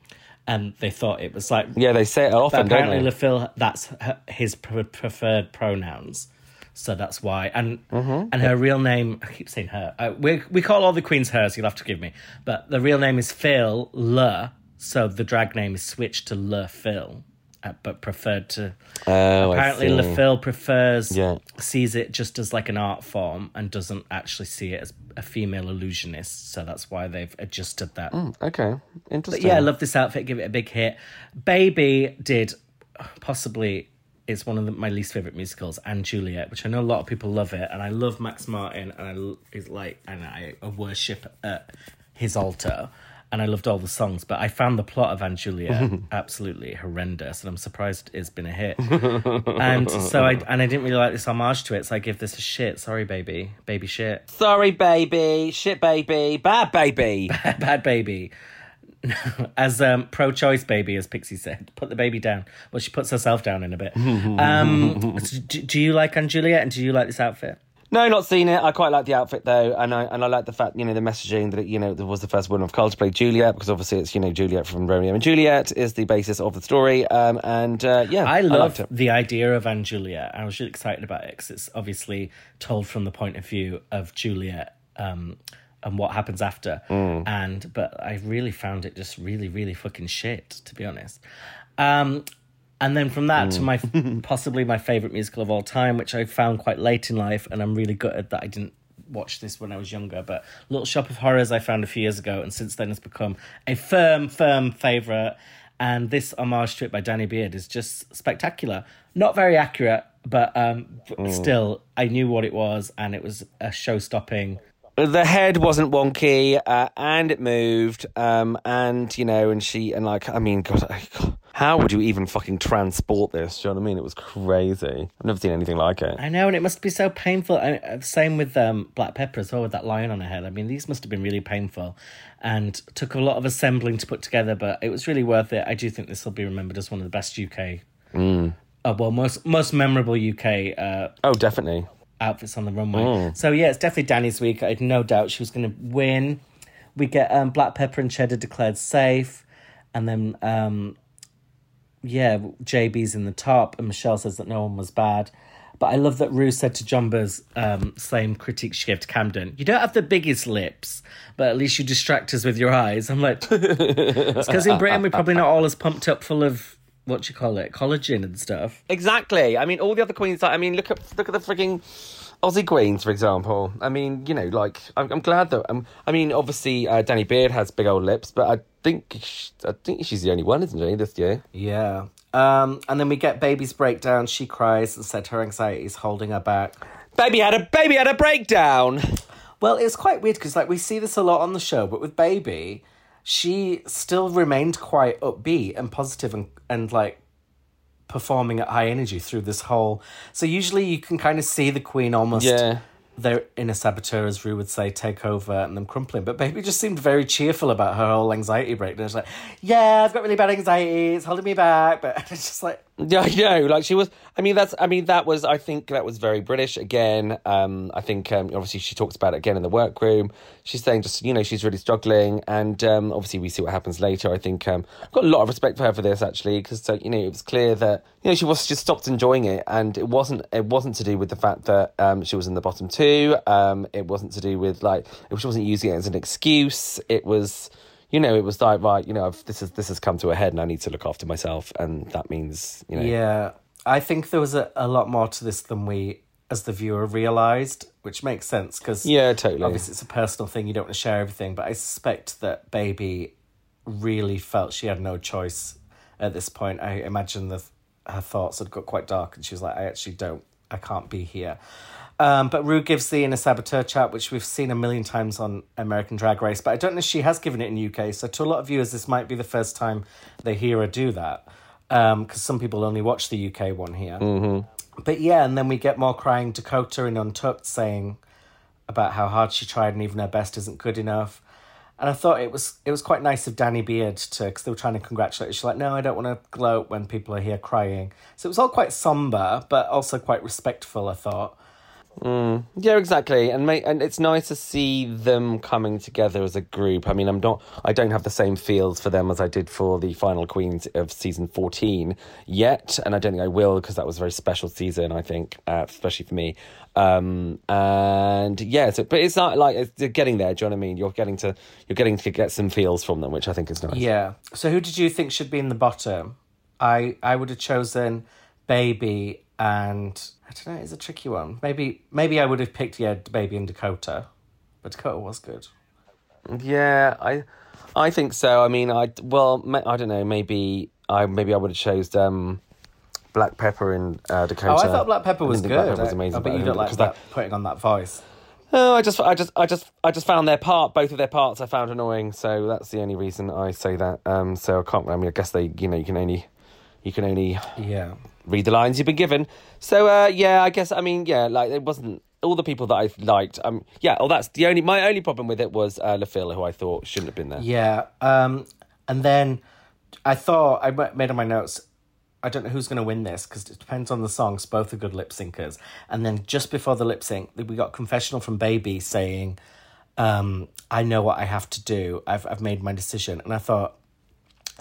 and they thought it was like Yeah, they say it often, don't apparently, they? Le Fil, that's her, his pre- preferred pronouns. So that's why. And Mm-hmm. and her real name, I keep saying her. Uh, we, we call all the queens hers, you'll have to give me. But the real name is Phil Le. So the drag name is switched to Le Fil, Uh, but preferred to. Oh, apparently. Le Fil prefers, Yeah. sees it just as like an art form and doesn't actually see it as a female illusionist. So that's why they've adjusted that. Okay, But interesting. yeah, I love this outfit. Give it a big hit. Baby did possibly it's one of the, my least favorite musicals, and Juliet, which I know a lot of people love it, and I love Max Martin, and I is like, and I worship at his altar, and I loved all the songs, but I found the plot of & Juliet *laughs* absolutely horrendous, and I'm surprised it's been a hit. *laughs* and so I and I didn't really like this homage to it, so I give this a shit. Sorry, baby, baby shit, Sorry, baby. Shit, baby. Bad baby. *laughs* bad baby. as um, pro-choice baby, as Pixie said, put the baby down. Well, she puts herself down in a bit. um, so do, do you like & Juliet, and do you like this outfit? No, not seen it. I quite like the outfit though, and I and I like the fact you know the messaging that it, you know there was the first woman of color to play Juliet because obviously it's you know Juliet from Romeo and Juliet is the basis of the story. Um, and uh, yeah, I liked love the idea of & Juliet. I was really excited about it because it's obviously told from the point of view of Juliet um, and what happens after. Mm. And but I really found it just really, really fucking shit, to be honest. Um, and then from that to Mm. my *laughs* possibly my favorite musical of all time, which I found quite late in life, and I'm really gutted that I didn't watch this when I was younger. But Little Shop of Horrors I found a few years ago, and since then it's become a firm, firm favorite. And this homage to it by Danny Beard is just spectacular. Not very accurate, but um, Mm. still, I knew what it was, and it was a show-stopping. the head wasn't wonky uh, and it moved um and you know and she and like i mean god, I- God how would you even fucking transport this do you know what i mean it was crazy i've never seen anything like it I know, and it must be so painful. I, uh, same with um, Black Pepper as well, with that lion on her head. I mean, these must have been really painful, and took a lot of assembling to put together. But it was really worth it. I do think this will be remembered as one of the best UK, Mm. uh, well, most most memorable UK uh, oh definitely outfits on the runway. Mm. So yeah, it's definitely Danny's week. I had no doubt she was going to win. We get um, Black Pepper and Cheddar declared safe, and then um, yeah, JB's in the top, and Michelle says that no one was bad. But I love that Ru said to Jonbers um, same critique she gave to Camden, "You don't have the biggest lips, but at least you distract us with your eyes." I'm like, *laughs* it's because in Britain we're probably not all as pumped up full of what you call it, collagen and stuff. Exactly. I mean, all the other queens. Like, I mean, look at look at the freaking Aussie queens, for example. I mean, you know, like I'm, I'm glad that. Um, I mean, obviously, uh, Danny Beard has big old lips, but I think I think she's the only one, isn't she, this year? Yeah. Um, and then we get baby's breakdown. She cries and said her anxiety is holding her back. Baby had a baby had a breakdown. Well, it's quite weird because like we see this a lot on the show, but with baby, she still remained quite upbeat and positive and and like performing at high energy through this whole. So usually you can kind of see the queen almost. Yeah. Their inner saboteur, as Ru would say, take over and them crumpling. But Baby just seemed very cheerful about her whole anxiety breakdown. She's like, "Yeah, I've got really bad anxiety. It's holding me back." But *laughs* it's just like, Yeah, *laughs* I know. Like she was. I mean, that's. I mean, that was. I think that was very British. Again, um, I think um, obviously she talks about it again in the workroom. She's saying just you know she's really struggling, and um, obviously we see what happens later. I think um, I've got a lot of respect for her for this actually because uh, you know it was clear that you know she was just stopped enjoying it, and it wasn't. It wasn't to do with the fact that um, she was in the bottom two. Um, it wasn't to do with like she wasn't using it as an excuse. It was you know, it was like right, you know, I've, this is this has come to a head, and I need to look after myself, and that means, you know, Yeah, I think there was a, a lot more to this than we as the viewer realised, which makes sense because Yeah, totally. obviously it's a personal thing. You don't want to share everything, but I suspect that Baby really felt she had no choice at this point. I imagine the her thoughts had got quite dark, and she was like, "I actually don't, I can't be here." Um, but Ru gives the inner saboteur chat, which we've seen a million times on American Drag Race, but I don't know if she has given it in UK. So to a lot of viewers, this might be the first time they hear her do that, because some people only watch the UK one here. Mm-hmm. But yeah, and then we get more crying Dakota in Untucked saying about how hard she tried and even her best isn't good enough. And I thought it was it was quite nice of Danny Beard to because they were trying to congratulate her. She's like, no, I don't want to gloat when people are here crying. So it was all quite somber, but also quite respectful. I thought. Yeah, exactly, and mate, and it's nice to see them coming together as a group. I mean, I'm not, I don't have the same feels for them as I did for the final queens of season fourteen yet, and I don't think I will because that was a very special season. I think, uh, especially for me. Um, and yeah, so, but it's not like it's, you're getting there. Do you know what I mean? You're getting to, you're getting to get some feels from them, which I think is nice. Yeah. So who did you think should be in the bottom? I I would have chosen Baby and I don't know. It's a tricky one. Maybe maybe I would have picked yeah Baby in Dakota, but Dakota was good. Yeah, I, I think so. I mean, I well, I don't know. Maybe I maybe I would have chose um, Black Pepper in uh, Dakota. Oh, I thought Black Pepper was good. Black Pepper was amazing. I, bet you don't like that, putting on that voice. Oh, I just, I just, I just, I just found their part, both of their parts, I found annoying. So that's the only reason I say that. Um, so I can't. I mean, I guess they, you know, you can only, you can only Yeah. Read the lines you've been given. So uh, yeah, I guess. I mean, yeah, like it wasn't all the people that I liked. Um, yeah. Oh, that's the only. My only problem with it was uh, Le Fil, who I thought shouldn't have been there. Yeah. Um, and then I thought I made on my notes. I don't know who's going to win this because it depends on the songs. Both are good lip syncers. And then just before the lip sync, we got confessional from Baby saying, um, "I know what I have to do. I've I've made my decision." And I thought,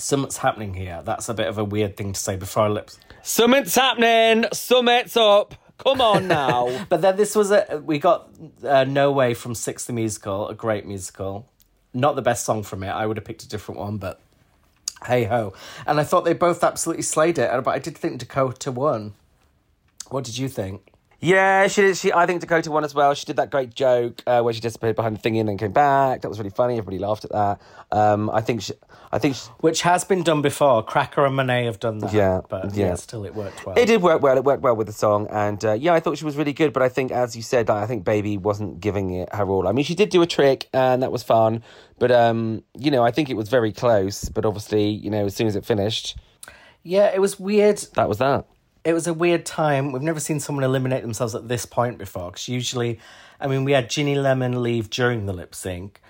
something's happening here. That's a bit of a weird thing to say before a lip. Summit's happening. Summit's up. Come on *laughs* now. But then this was a we got uh, No Way from Six the Musical, a great musical. Not the best song from it. I would have picked a different one, but hey ho. And I thought they both absolutely slayed it. But I did think Dakota won. What did you think? Yeah, she did. She, I think Dakota won as well. She did that great joke uh, where she disappeared behind the thingy and then came back. That was really funny. Everybody laughed at that. Um, I think. She, I think she, Which has been done before. Cracker and Monet have done that. Yeah, but yeah, yeah. still it worked well. it did work well. It worked well with the song, and uh, yeah, I thought she was really good. But I think, as you said, I think Baby wasn't giving it her all. I mean, she did do a trick, and that was fun. But um, you know, I think it was very close. But obviously, you know, as soon as it finished, Yeah, it was weird. that was that. It was a weird time. We've never seen someone eliminate themselves at this point before. Because usually, I mean, we had Ginny Lemon leave during the lip sync,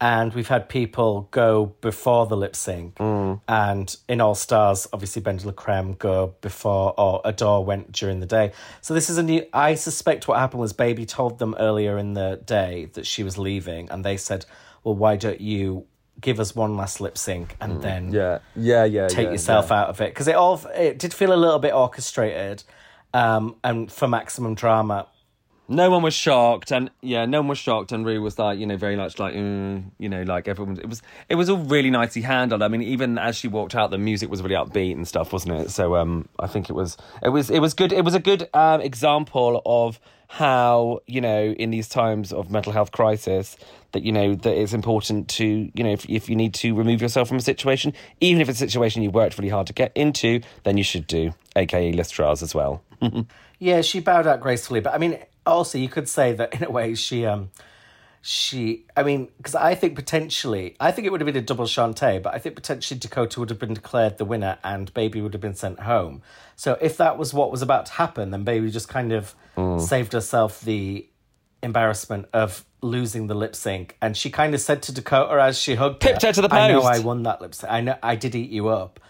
and we've had people go before the lip sync. Mm. And in All Stars, obviously, Benji Creme go before, or Adore went during the day. So this is a new. I suspect what happened was Baby told them earlier in the day that she was leaving, and they said, "Well, why don't you?" Give us one last lip sync and then Yeah, yeah, yeah. take yourself out of it. Because it all it did feel a little bit orchestrated um and for maximum drama No one was shocked, and yeah, no one was shocked, and Ru was like, you know, very much like, mm, you know, like everyone. It was, it was all really nicely handled. I mean, even as she walked out, the music was really upbeat and stuff, wasn't it? So, um, I think it was, it was, it was good. It was a good um example of how you know, in these times of mental health crisis, that you know that it's important to, you know, if if you need to remove yourself from a situation, even if it's a situation you worked really hard to get into, then you should do, aka list Trials as well. *laughs* yeah she bowed out gracefully but i mean also you could say that in a way she um she i mean because i think potentially i think it would have been a double shantay but i think potentially dakota would have been declared the winner and baby would have been sent home. So if that was what was about to happen then baby just kind of saved herself the embarrassment of losing the lip sync. And she kind of said to dakota as she hugged Pipped her to the i know i won that lip sync. I know i did eat you up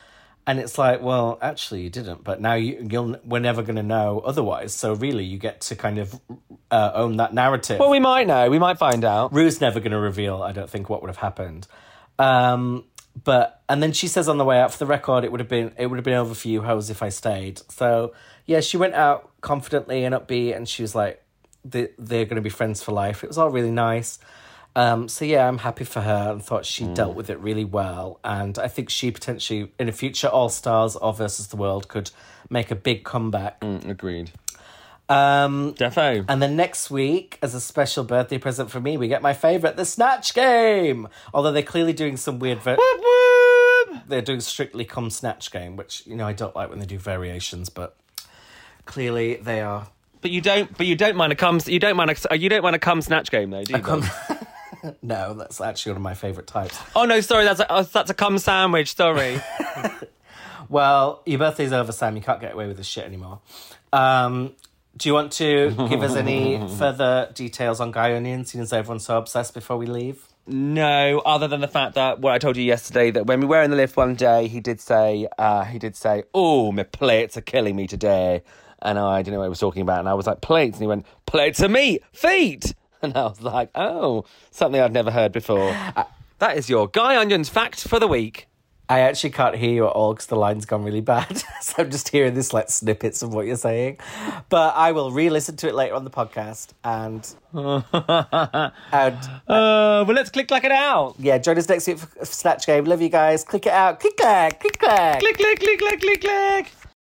and it's like, well, actually, you didn't. But now you, you'll, we're never going to know otherwise. So really, you get to kind of uh, own that narrative. Well, we might know. We might find out. Ru's never going to reveal, I don't think, what would have happened. Um, but and then she says on the way out, for the record, it would have been it would have been over for you, hoes, if I stayed. So yeah, she went out confidently and upbeat, and she was like, they, they're going to be friends for life. It was all really nice. Um, so yeah, I'm happy for her and thought she dealt with it really well. And I think she potentially in a future All Stars or versus the World could make a big comeback. Agreed. Um, Defo. and then next week, as a special birthday present for me, we get my favourite, the Snatch Game. Although they're clearly doing some weird. Ver- they're doing strictly come Snatch Game, which you know I don't like when they do variations, but clearly they are. But you don't. But you don't mind a cum. You don't mind a. You don't mind a cum snatch game though, do you? *laughs* *laughs* No, that's actually one of my favourite types. oh no, sorry. That's a. oh, that's a cum sandwich. Sorry. *laughs* *laughs* Well, your birthday's over, Sam. You can't get away with this shit anymore. Um, do you want to give us any further details on Guy Onion, seeing as everyone's so obsessed before we leave? No, other than the fact that what I told you yesterday that when we were in the lift one day, he did say, uh, he did say, "Oh, my plates are killing me today," and I didn't know what he was talking about, and I was like, "Plates," and he went, "Plates of meat, feet," *laughs* and I was like, "Oh, something I'd never heard before." that is your Guy Onions fact for the week. I actually can't hear you at all because the line's gone really bad. *laughs* so I'm just hearing this like snippets of what you're saying. But I will re-listen to it later on the podcast and *laughs* and Uh, well, let's click like it out. yeah, join us next week for for Snatch Game. Love you guys. Click it out. Click clack. Click clack. Click, click, click, click, click, click.